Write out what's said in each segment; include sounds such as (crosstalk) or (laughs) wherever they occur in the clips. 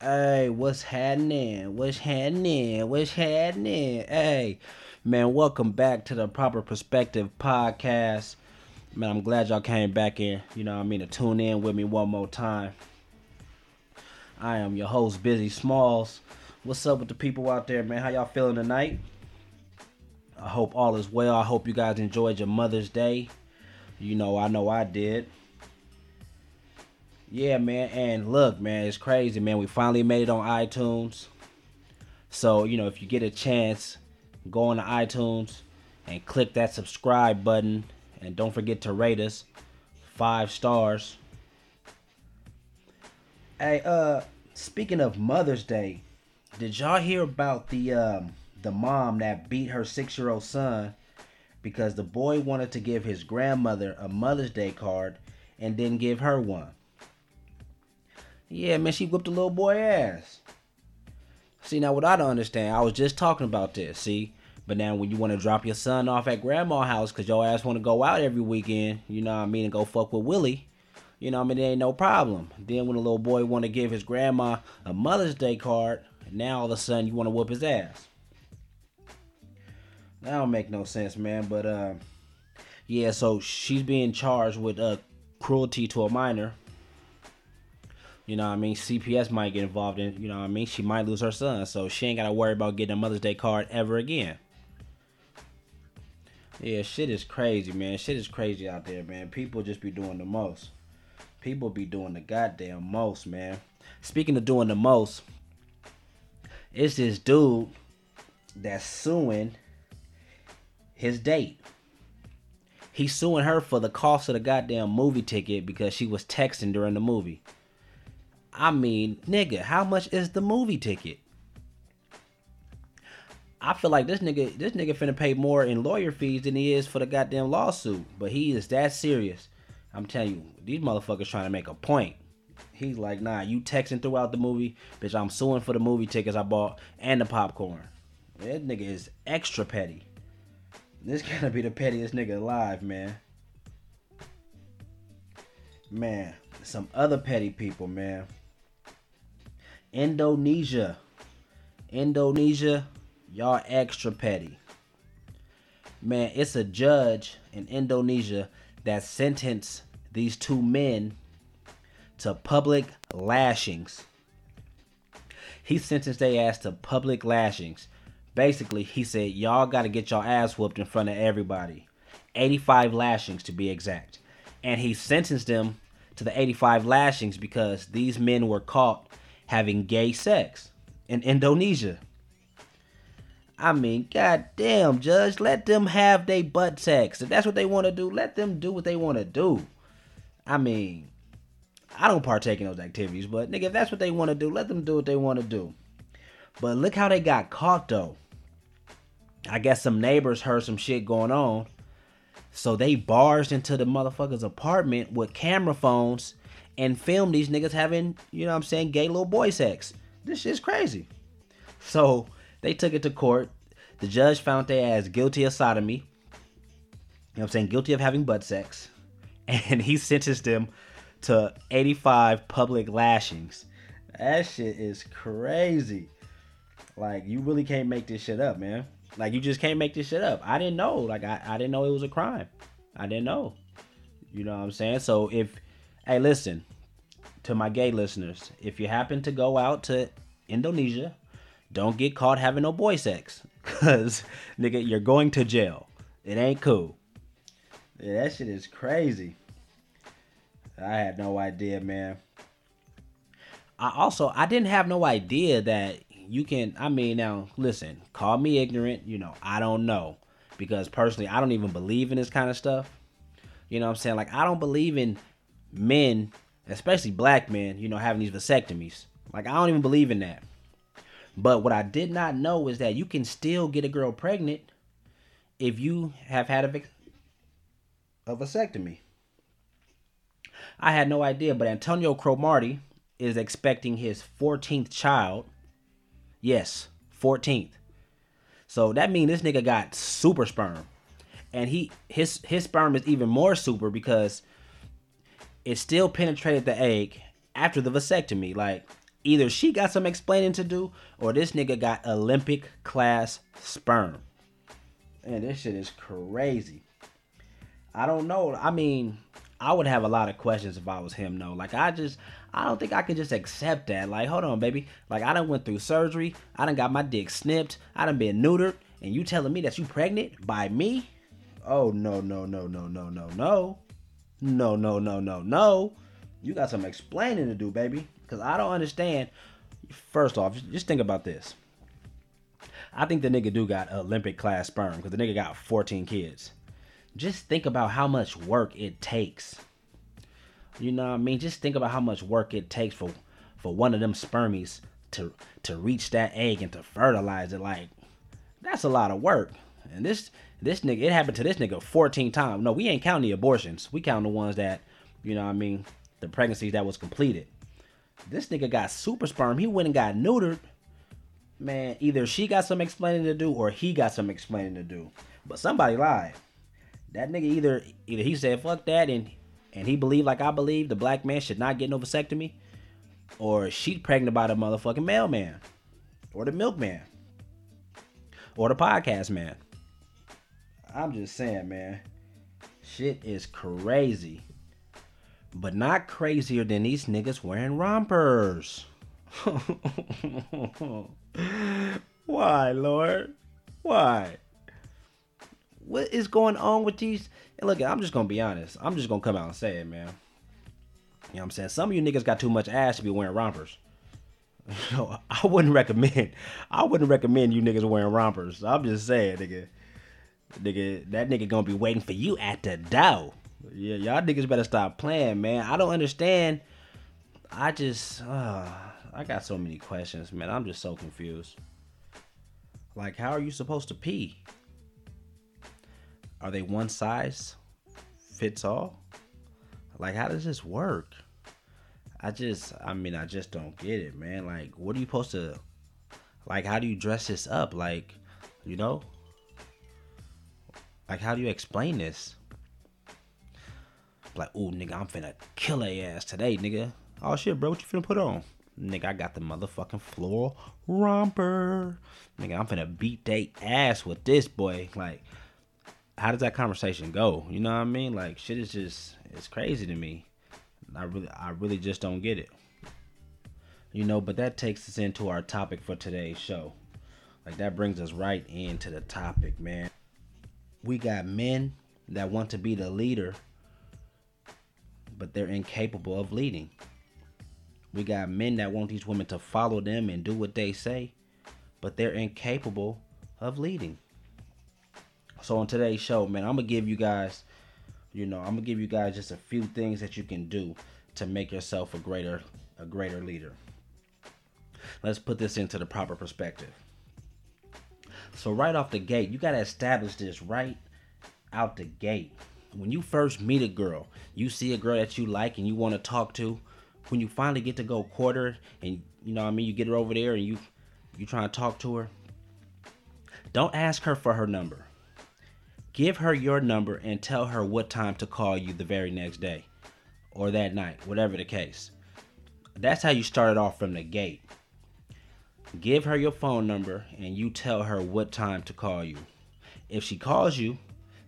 Hey, what's happening? What's happening? What's happening? Hey, man, welcome back to the Proper Perspective podcast. Man, I'm glad y'all came back in, you know I mean, to tune in with me one more time. I am your host, Bizzy Smalls. What's up with the people out there, man? How y'all feeling tonight? I hope all is well. I hope you guys enjoyed your Mother's Day. You know, I know I did. Yeah, man. And look, man, it's crazy, man. We finally made it on iTunes. So, you know, if you get a chance, go on to iTunes and click that subscribe button. And don't forget to rate us five stars. Hey, uh, speaking of Mother's Day, did y'all hear about the um the mom that beat her six year old son because the boy wanted to give his grandmother a Mother's Day card and didn't give her one? Yeah, man, she whipped the little boy ass. See, now what I don't understand, I was just talking about this, see? But now when you want to drop your son off at grandma's house because your ass want to go out every weekend, you know what I mean, and go fuck with Willie, you know what I mean, it ain't no problem. Then when a little boy want to give his grandma a Mother's Day card, now all of a sudden you want to whoop his ass. That don't make no sense, man. But uh, yeah, so she's being charged with uh, cruelty to a minor you know what I mean? CPS might get involved in, you know what I mean? She might lose her son. So she ain't got to worry about getting a Mother's Day card ever again. Yeah, shit is crazy, man. Shit is crazy out there, man. People just be doing the most. People be doing the goddamn most, man. Speaking of doing the most, it's this dude that's suing his date. He's suing her for the cost of the goddamn movie ticket because she was texting during the movie. I mean, nigga, how much is the movie ticket? I feel like this nigga, this nigga finna pay more in lawyer fees than he is for the goddamn lawsuit. But he is that serious. I'm telling you, these motherfuckers trying to make a point. He's like, nah, you texting throughout the movie, bitch. I'm suing for the movie tickets I bought and the popcorn. That nigga is extra petty. This (laughs) gotta be the pettiest nigga alive, man. Man, some other petty people, man. Indonesia. Indonesia, y'all extra petty. Man, it's a judge in Indonesia that sentenced these two men to public lashings. He sentenced their ass to public lashings. Basically, he said, y'all got to get your ass whooped in front of everybody. 85 lashings to be exact. And he sentenced them to the 85 lashings because these men were caught having gay sex in Indonesia. I mean, goddamn, Judge, let them have their butt sex. If that's what they want to do, let them do what they want to do. I mean, I don't partake in those activities, but nigga, if that's what they want to do, let them do what they want to do. But look how they got caught though. I guess some neighbors heard some shit going on. So they barged into the motherfucker's apartment with camera phones and film these niggas having, you know what I'm saying, gay little boy sex. This shit's crazy. So they took it to court. The judge found their ass guilty of sodomy. You know what I'm saying? Guilty of having butt sex. (laughs) And he sentenced them to 85 public lashings. That shit is crazy. Like, you really can't make this shit up, man. Like, you just can't make this shit up. I didn't know. Like, I, I didn't know it was a crime. I didn't know. You know what I'm saying? So if Hey, listen to my gay listeners. If you happen to go out to Indonesia, don't get caught having no boy sex. (laughs) Cause nigga, you're going to jail. It ain't cool. Yeah, that shit is crazy. I had no idea, man. I also I didn't have no idea that you can I mean now listen, call me ignorant, you know, I don't know. Because personally I don't even believe in this kind of stuff. You know what I'm saying? Like I don't believe in men, especially black men, you know, having these vasectomies. Like I don't even believe in that. But what I did not know is that you can still get a girl pregnant if you have had a, a vasectomy. I had no idea, but Antonio Cromartie is expecting his 14th child. Yes, 14th. So that means this nigga got super sperm. And he his his sperm is even more super because it still penetrated the egg after the vasectomy. Like Either she got some explaining to do, or this nigga got Olympic class sperm. And this shit is crazy. I don't know. I mean, I would have a lot of questions if I was him, though. Like, I just, I don't think I can just accept that. Like, hold on, baby. Like, I done went through surgery. I done got my dick snipped. I done been neutered. And you telling me that you pregnant by me? Oh, no, no, no, no, no, no, no. No, no, no, no, no. You got some explaining to do, baby. Because I don't understand. First off, just think about this. I think the nigga do got Olympic class sperm because the nigga got 14 kids. Just think about how much work it takes. You know what I mean? Just think about how much work it takes for for one of them spermies to to reach that egg and to fertilize it. Like that's a lot of work. And this this nigga, it happened to this nigga 14 times. No, we ain't counting the abortions. We count the ones that, you know what I mean, the pregnancies that was completed. This nigga got super sperm. He went and got neutered. Man, either she got some explaining to do or he got some explaining to do. But somebody lied. That nigga either either he said fuck that and and he believed like I believe the black man should not get no vasectomy, or she pregnant by the motherfucking mailman, or the milkman, or the podcast man. I'm just saying, man. Shit is crazy. But not crazier than these niggas wearing rompers. (laughs) Why, Lord? Why? What is going on with these? And look, I'm just gonna be honest. I'm just gonna come out and say it, man. You know what I'm saying? Some of you niggas got too much ass to be wearing rompers. So (laughs) I wouldn't recommend. I wouldn't recommend you niggas wearing rompers. I'm just saying, nigga. Nigga, that nigga gonna be waiting for you at the door. Yeah, y'all niggas better stop playing, man. I don't understand. I just, uh, I got so many questions, man. I'm just so confused. Like, how are you supposed to pee? Are they one size fits all? Like, how does this work? I just, I mean, I just don't get it, man. Like, what are you supposed to, like, how do you dress this up? Like, you know? Like, how do you explain this? Like, oh, nigga, I'm finna kill a ass today, nigga. Oh shit, bro, what you finna put on? Nigga, I got the motherfucking floral romper. Nigga, I'm finna beat they ass with this boy. Like, how does that conversation go? You know what I mean? Like, shit is just, it's crazy to me. I really, I really just don't get it. You know, but that takes us into our topic for today's show. Like, that brings us right into the topic, man we got men that want to be the leader, but they're incapable of leading. We got men that want these women to follow them and do what they say, but they're incapable of leading. So on today's show, man, I'm gonna give you guys, you know, I'm gonna give you guys just a few things that you can do to make yourself a greater a greater leader. Let's put this into the proper perspective. So right off the gate, you gotta establish this right out the gate. When you first meet a girl, you see a girl that you like and you want to talk to. When you finally get to go quarter and you know what I mean, you get her over there and you you try to talk to her. Don't ask her for her number. Give her your number and tell her what time to call you the very next day or that night, whatever the case. That's how you start it off from the gate. Give her your phone number and you tell her what time to call you. If she calls you,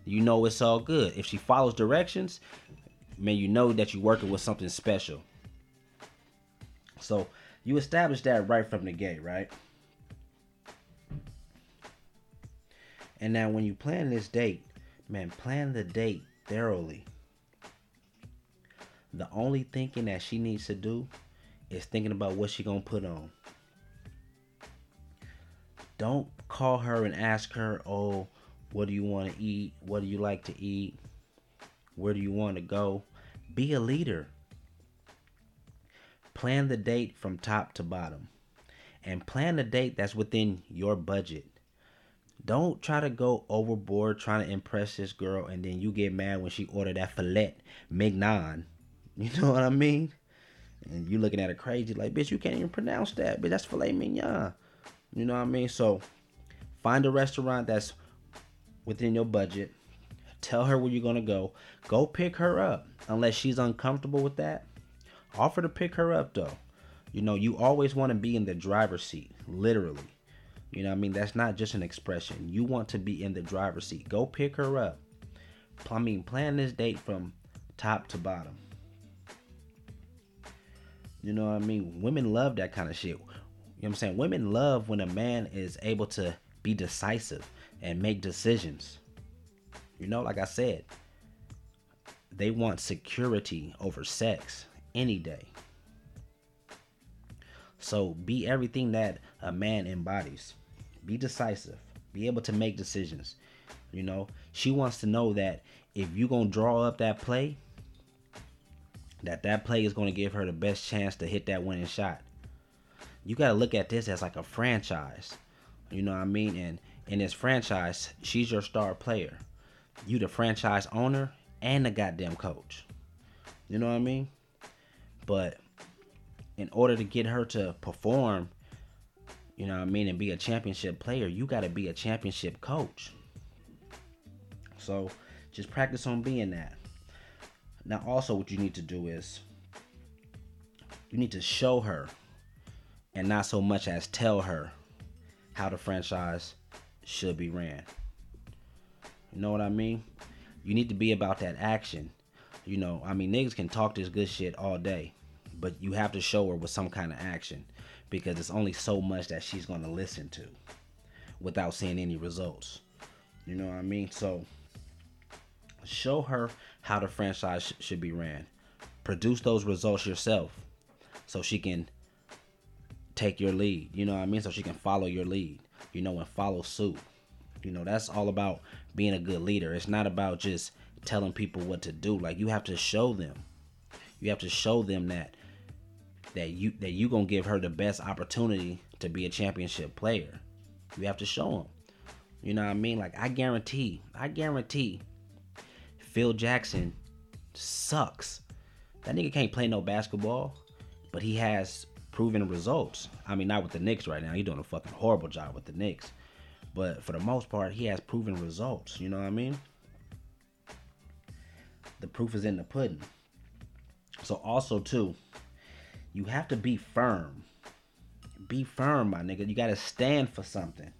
you know it's all good. If she follows directions, man, you know that you're working with something special. So you establish that right from the gate, right? And now when you plan this date, man, plan the date thoroughly. The only thinking that she needs to do is thinking about what she gonna put on. Don't call her and ask her, oh, what do you want to eat? What do you like to eat? Where do you want to go? Be a leader. Plan the date from top to bottom. And plan the date that's within your budget. Don't try to go overboard trying to impress this girl and then you get mad when she ordered that filet mignon. (laughs) You know what I mean? And you looking at her crazy like, bitch, you can't even pronounce that. But that's filet mignon. You know what I mean? So find a restaurant that's within your budget. Tell her where you're gonna go. Go pick her up. Unless she's uncomfortable with that. Offer to pick her up though. You know, you always want to be in the driver's seat, literally. You know what I mean? That's not just an expression. You want to be in the driver's seat. Go pick her up. I mean, plan this date from top to bottom. You know what I mean? Women love that kind of shit. You know what I'm saying? Women love when a man is able to be decisive and make decisions. You know, like I said, they want security over sex any day. So be everything that a man embodies. Be decisive. Be able to make decisions. You know, she wants to know that if you're going to draw up that play, that that play is going to give her the best chance to hit that winning shot. You got to look at this as like a franchise. You know what I mean? And in this franchise, she's your star player. You the franchise owner and the goddamn coach. You know what I mean? But in order to get her to perform, you know what I mean, and be a championship player, you got to be a championship coach. So just practice on being that. Now, also, what you need to do is you need to show her and not so much as tell her how the franchise should be ran. You know what I mean? You need to be about that action. You know, I mean, niggas can talk this good shit all day, but you have to show her with some kind of action because it's only so much that she's going to listen to without seeing any results. You know what I mean? So, show her how the franchise sh- should be ran. Produce those results yourself so she can take your lead. You know what I mean? So she can follow your lead, you know, and follow suit. You know, that's all about being a good leader. It's not about just telling people what to do. Like you have to show them. You have to show them that that you that you to give her the best opportunity to be a championship player. You have to show them. You know what I mean? Like I guarantee, I guarantee Phil Jackson sucks. That nigga can't play no basketball, but he has proven results. I mean, not with the Knicks right now. He's doing a fucking horrible job with the Knicks. But for the most part, he has proven results. You know what I mean? The proof is in the pudding. So also too, you have to be firm. Be firm, my nigga. You gotta stand for something.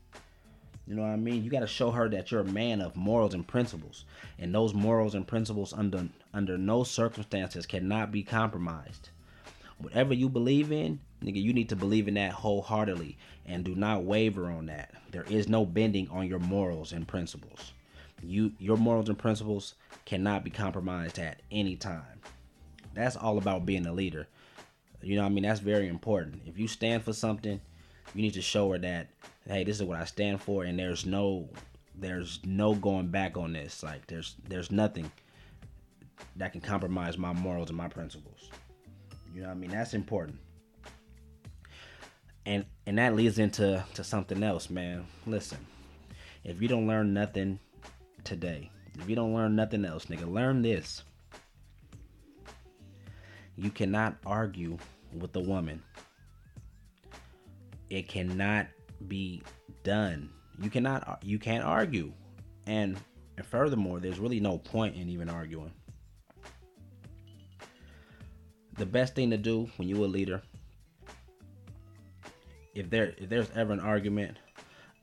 You know what I mean? You gotta show her that you're a man of morals and principles. And those morals and principles under under no circumstances cannot be compromised. Whatever you believe in, nigga, you need to believe in that wholeheartedly and do not waver on that. There is no bending on your morals and principles. You your morals and principles cannot be compromised at any time. That's all about being a leader. You know, I mean, that's very important. If you stand for something, you need to show her that, hey, this is what I stand for, and there's no, there's no going back on this. Like, there's, there's nothing that can compromise my morals and my principles. You know, what I mean, that's important. And and that leads into to something else, man. Listen, if you don't learn nothing today, if you don't learn nothing else, nigga, learn this. You cannot argue with a woman. It cannot be done. You cannot you can't argue. And, and furthermore, there's really no point in even arguing. The best thing to do when you're a leader, if there if there's ever an argument,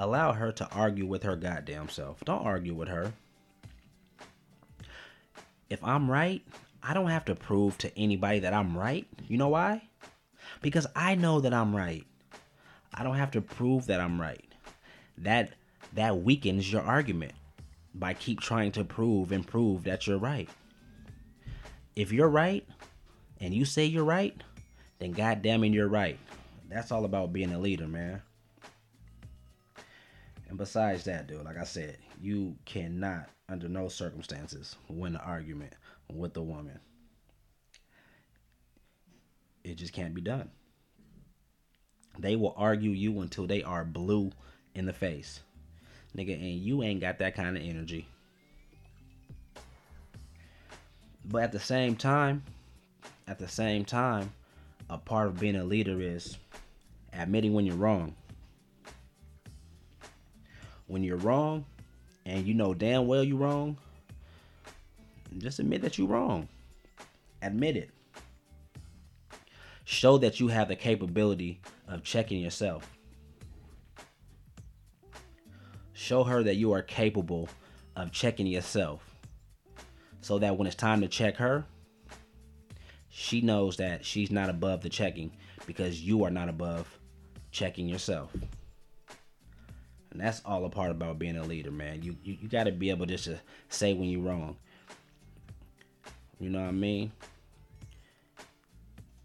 allow her to argue with her goddamn self. Don't argue with her. If I'm right, I don't have to prove to anybody that I'm right. You know why? Because I know that I'm right. I don't have to prove that I'm right. That that weakens your argument by keep trying to prove and prove that you're right. If you're right and you say you're right, then goddamn you're right. That's all about being a leader, man. And besides that, dude, like I said, you cannot, under no circumstances, win an argument with a woman. It just can't be done. They will argue you until they are blue in the face. Nigga, and you ain't got that kind of energy. But at the same time, at the same time, a part of being a leader is admitting when you're wrong. When you're wrong and you know damn well you're wrong, just admit that you're wrong. Admit it. show that you have the capability of checking yourself. Show her that you are capable of checking yourself so that when it's time to check her, she knows that she's not above the checking because you are not above checking yourself. And that's all a part about being a leader, man. You you, you got to be able just to say when you're wrong. You know what I mean?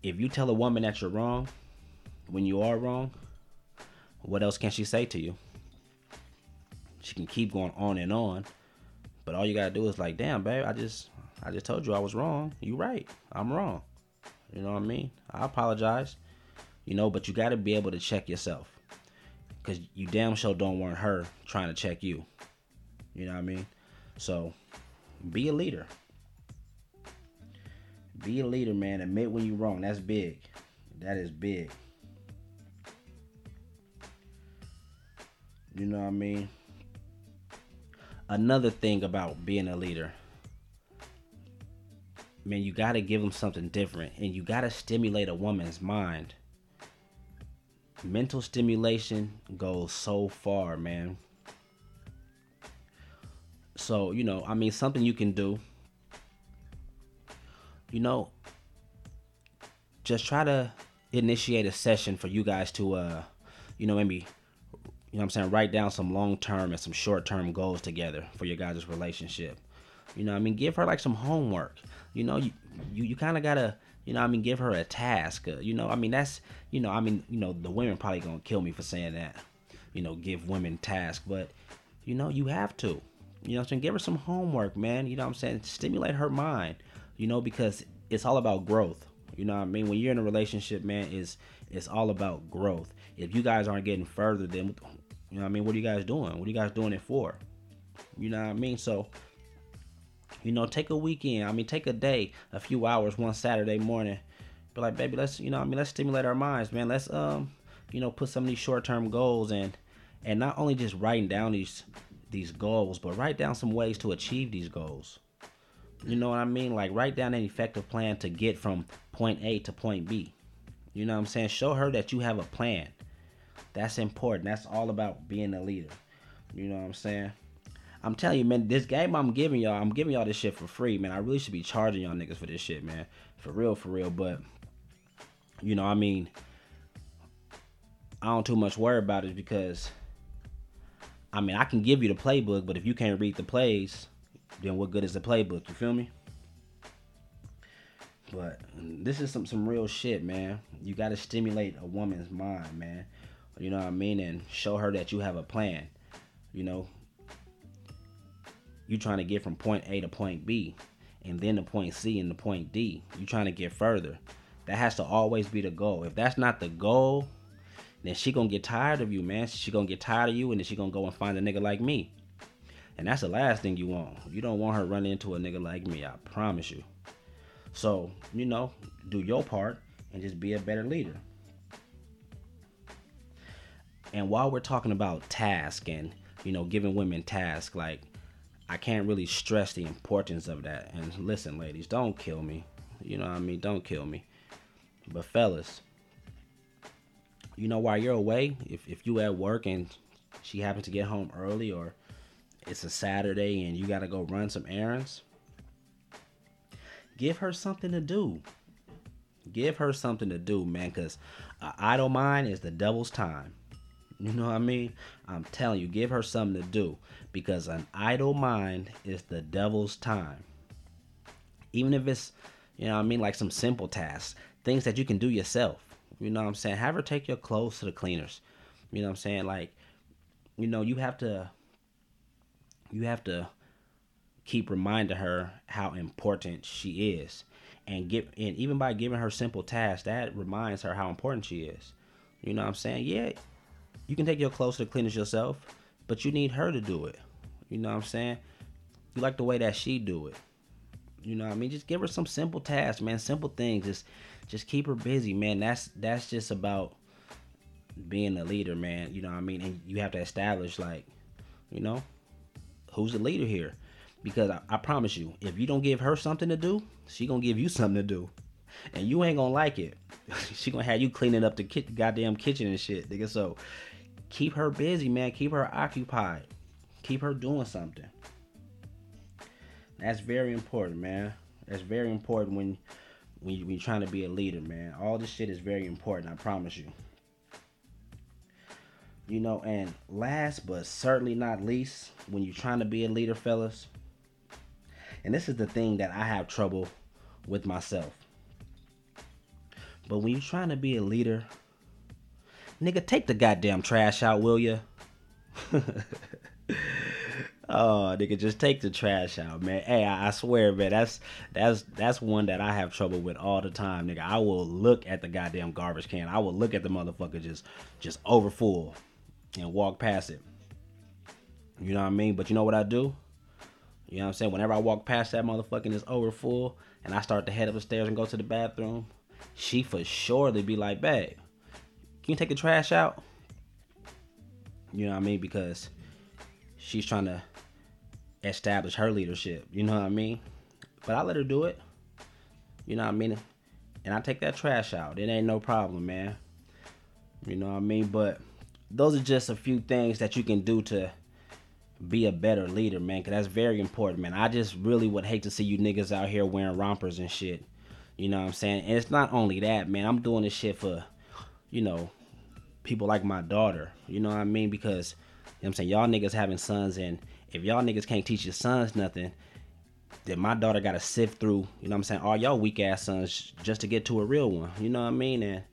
If you tell a woman that you're wrong when you are wrong, what else can she say to you? She can keep going on and on, but all you gotta do is like, damn, babe, I just I just told you I was wrong. You right. I'm wrong. You know what I mean? I apologize. You know, but you gotta be able to check yourself. Cause you damn sure don't want her trying to check you. You know what I mean? So be a leader. Be a leader, man. Admit when you're wrong. That's big. That is big. You know what I mean? Another thing about being a leader, man, you got to give them something different and you got to stimulate a woman's mind. Mental stimulation goes so far, man. So, you know, I mean, something you can do you know, just try to initiate a session for you guys to, uh, you know, maybe, you know I'm saying, write down some long term and some short term goals together for your guys' relationship. You know, I mean, give her like some homework. You know, you you, you kind of gotta, you know, I mean, give her a task. Uh, you know, I mean, that's, you know, I mean, you know, the women probably gonna kill me for saying that. You know, give women tasks, but you know, you have to. You know I'm saying? Give her some homework, man. You know what I'm saying? Stimulate her mind you know, because it's all about growth. You know I mean? When you're in a relationship, man, is it's all about growth. If you guys aren't getting further, then you know I mean, what are you guys doing? What are you guys doing it for? You know what I mean? So, you know, take a weekend. I mean, take a day, a few hours, one Saturday morning. Be like, baby, let's you know, I mean, let's stimulate our minds, man. Let's um, you know, put some of these short term goals and and not only just writing down these these goals, but write down some ways to achieve these goals. You know what I mean? Like write down an effective plan to get from point A to point B. You know what I'm saying? Show her that you have a plan. That's important. That's all about being a leader. You know what I'm saying? I'm telling you, man, this game I'm giving y'all, I'm giving y'all this shit for free, man. I really should be charging y'all niggas for this shit, man. For real, for real. But, you know, I mean, I don't too much worry about it because, I mean, I can give you the playbook, but if you can't read the plays, then what good is the playbook? You feel me? But this is some some real shit, man. You got to stimulate a woman's mind, man. You know what I mean, and show her that you have a plan. You know, you trying to get from point A to point B, and then to point C and to point D. You're trying to get further. That has to always be the goal. If that's not the goal, then she gonna get tired of you, man. She gonna get tired of you, and then she gonna go and find a nigga like me. And that's the last thing you want. You don't want her running into a nigga like me, I promise you. So, you know, do your part and just be a better leader. And while we're talking about task and, you know, giving women tasks, like, I can't really stress the importance of that. And listen, ladies, don't kill me. You know what I mean? Don't kill me. But fellas, you know, while you're away, if, if you at work and she happens to get home early or it's a Saturday and you got to go run some errands, give her something to do. Give her something to do, man, because idle mind is the devil's time. You know what I mean? I'm telling you, give her something to do because an idle mind is the devil's time. Even if it's, you know I mean, like some simple tasks, things that you can do yourself. You know what I'm saying? Have her take your clothes to the cleaners. You know what I'm saying? Like, you know, you have to you have to keep reminding her how important she is and give and even by giving her simple tasks that reminds her how important she is you know what i'm saying yeah you can take your clothes to the cleaners yourself but you need her to do it. You know what i'm saying? You like the way that she do it. You know what i mean? Just give her some simple tasks man. Simple things. Just just keep her busy man. That's that's just about being a leader man. You know what i mean? And you have to establish like you know who's the leader here? Because I, I promise you, if you don't give her something to do, she gonna give you something to do. and you ain't gonna like it. (laughs) she gonna have you cleaning up the ki- goddamn kitchen and shit, nigga. So keep her busy, man. Keep her occupied. Keep her doing something. That's very important, man. That's very important when when, you, when you're trying to be a leader, man. All this shit is very important. I promise you. You know, and last but certainly not least, when you're trying to be a leader, fellas, and this is the thing that I have trouble with myself. But when you're trying to be a leader, nigga, take the goddamn trash out, will ya? (laughs) oh, nigga, just take the trash out, man. Hey, I, swear, man, that's that's that's one that I have trouble with all the time, nigga. I will look at the goddamn garbage can. I will look at the motherfucker just just over full and walk past it. You know what I mean? But you know what I do? You know what I'm saying? Whenever I walk past that motherfucking is over full and I start to head up the stairs and go to the bathroom, she for sure they be like, babe, can you take the trash out? You know what I mean? Because she's trying to establish her leadership. You know what I mean? But I let her do it. You know what I mean? And I take that trash out. It ain't no problem, man. You know what I mean? But those are just a few things that you can do to be a better leader, man. Cause that's very important, man. I just really would hate to see you niggas out here wearing rompers and shit. You know what I'm saying? And it's not only that, man. I'm doing this shit for, you know, people like my daughter. You know what I mean? Because, you know I'm saying? Y'all niggas having sons, and if y'all niggas can't teach your sons nothing, then my daughter gotta sift through, you know what I'm saying, all y'all weak ass sons just to get to a real one. You know what I mean? And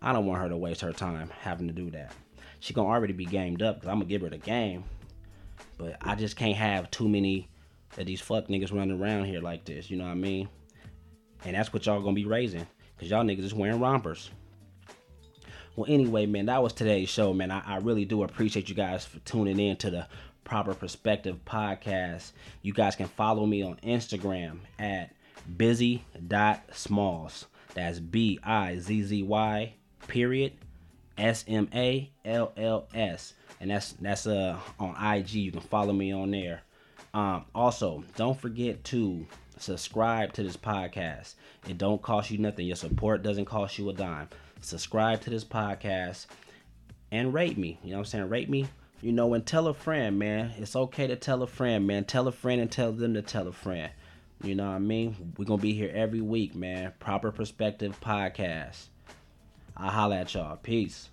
I don't want her to waste her time having to do that. She gonna already be gamed up because I'm gonna give her the game. But I just can't have too many of these fuck niggas running around here like this. You know what I mean? And that's what y'all gonna be raising. Cause y'all niggas is wearing rompers. Well, anyway, man, that was today's show, man. I, I really do appreciate you guys for tuning in to the Proper Perspective podcast. You guys can follow me on Instagram at bizzy.smalls. That's B I Z Z Y period S M A L L S and that's that's uh on IG. You can follow me on there. Um, also, don't forget to subscribe to this podcast. It don't cost you nothing. Your support doesn't cost you a dime. Subscribe to this podcast and rate me. You know what I'm saying? Rate me. You know, and tell a friend, man. It's okay to tell a friend, man. Tell a friend and tell them to tell a friend. You know what I mean? We're gonna be here every week, man. Proper Perspective Podcast. I'll holla at y'all. Peace.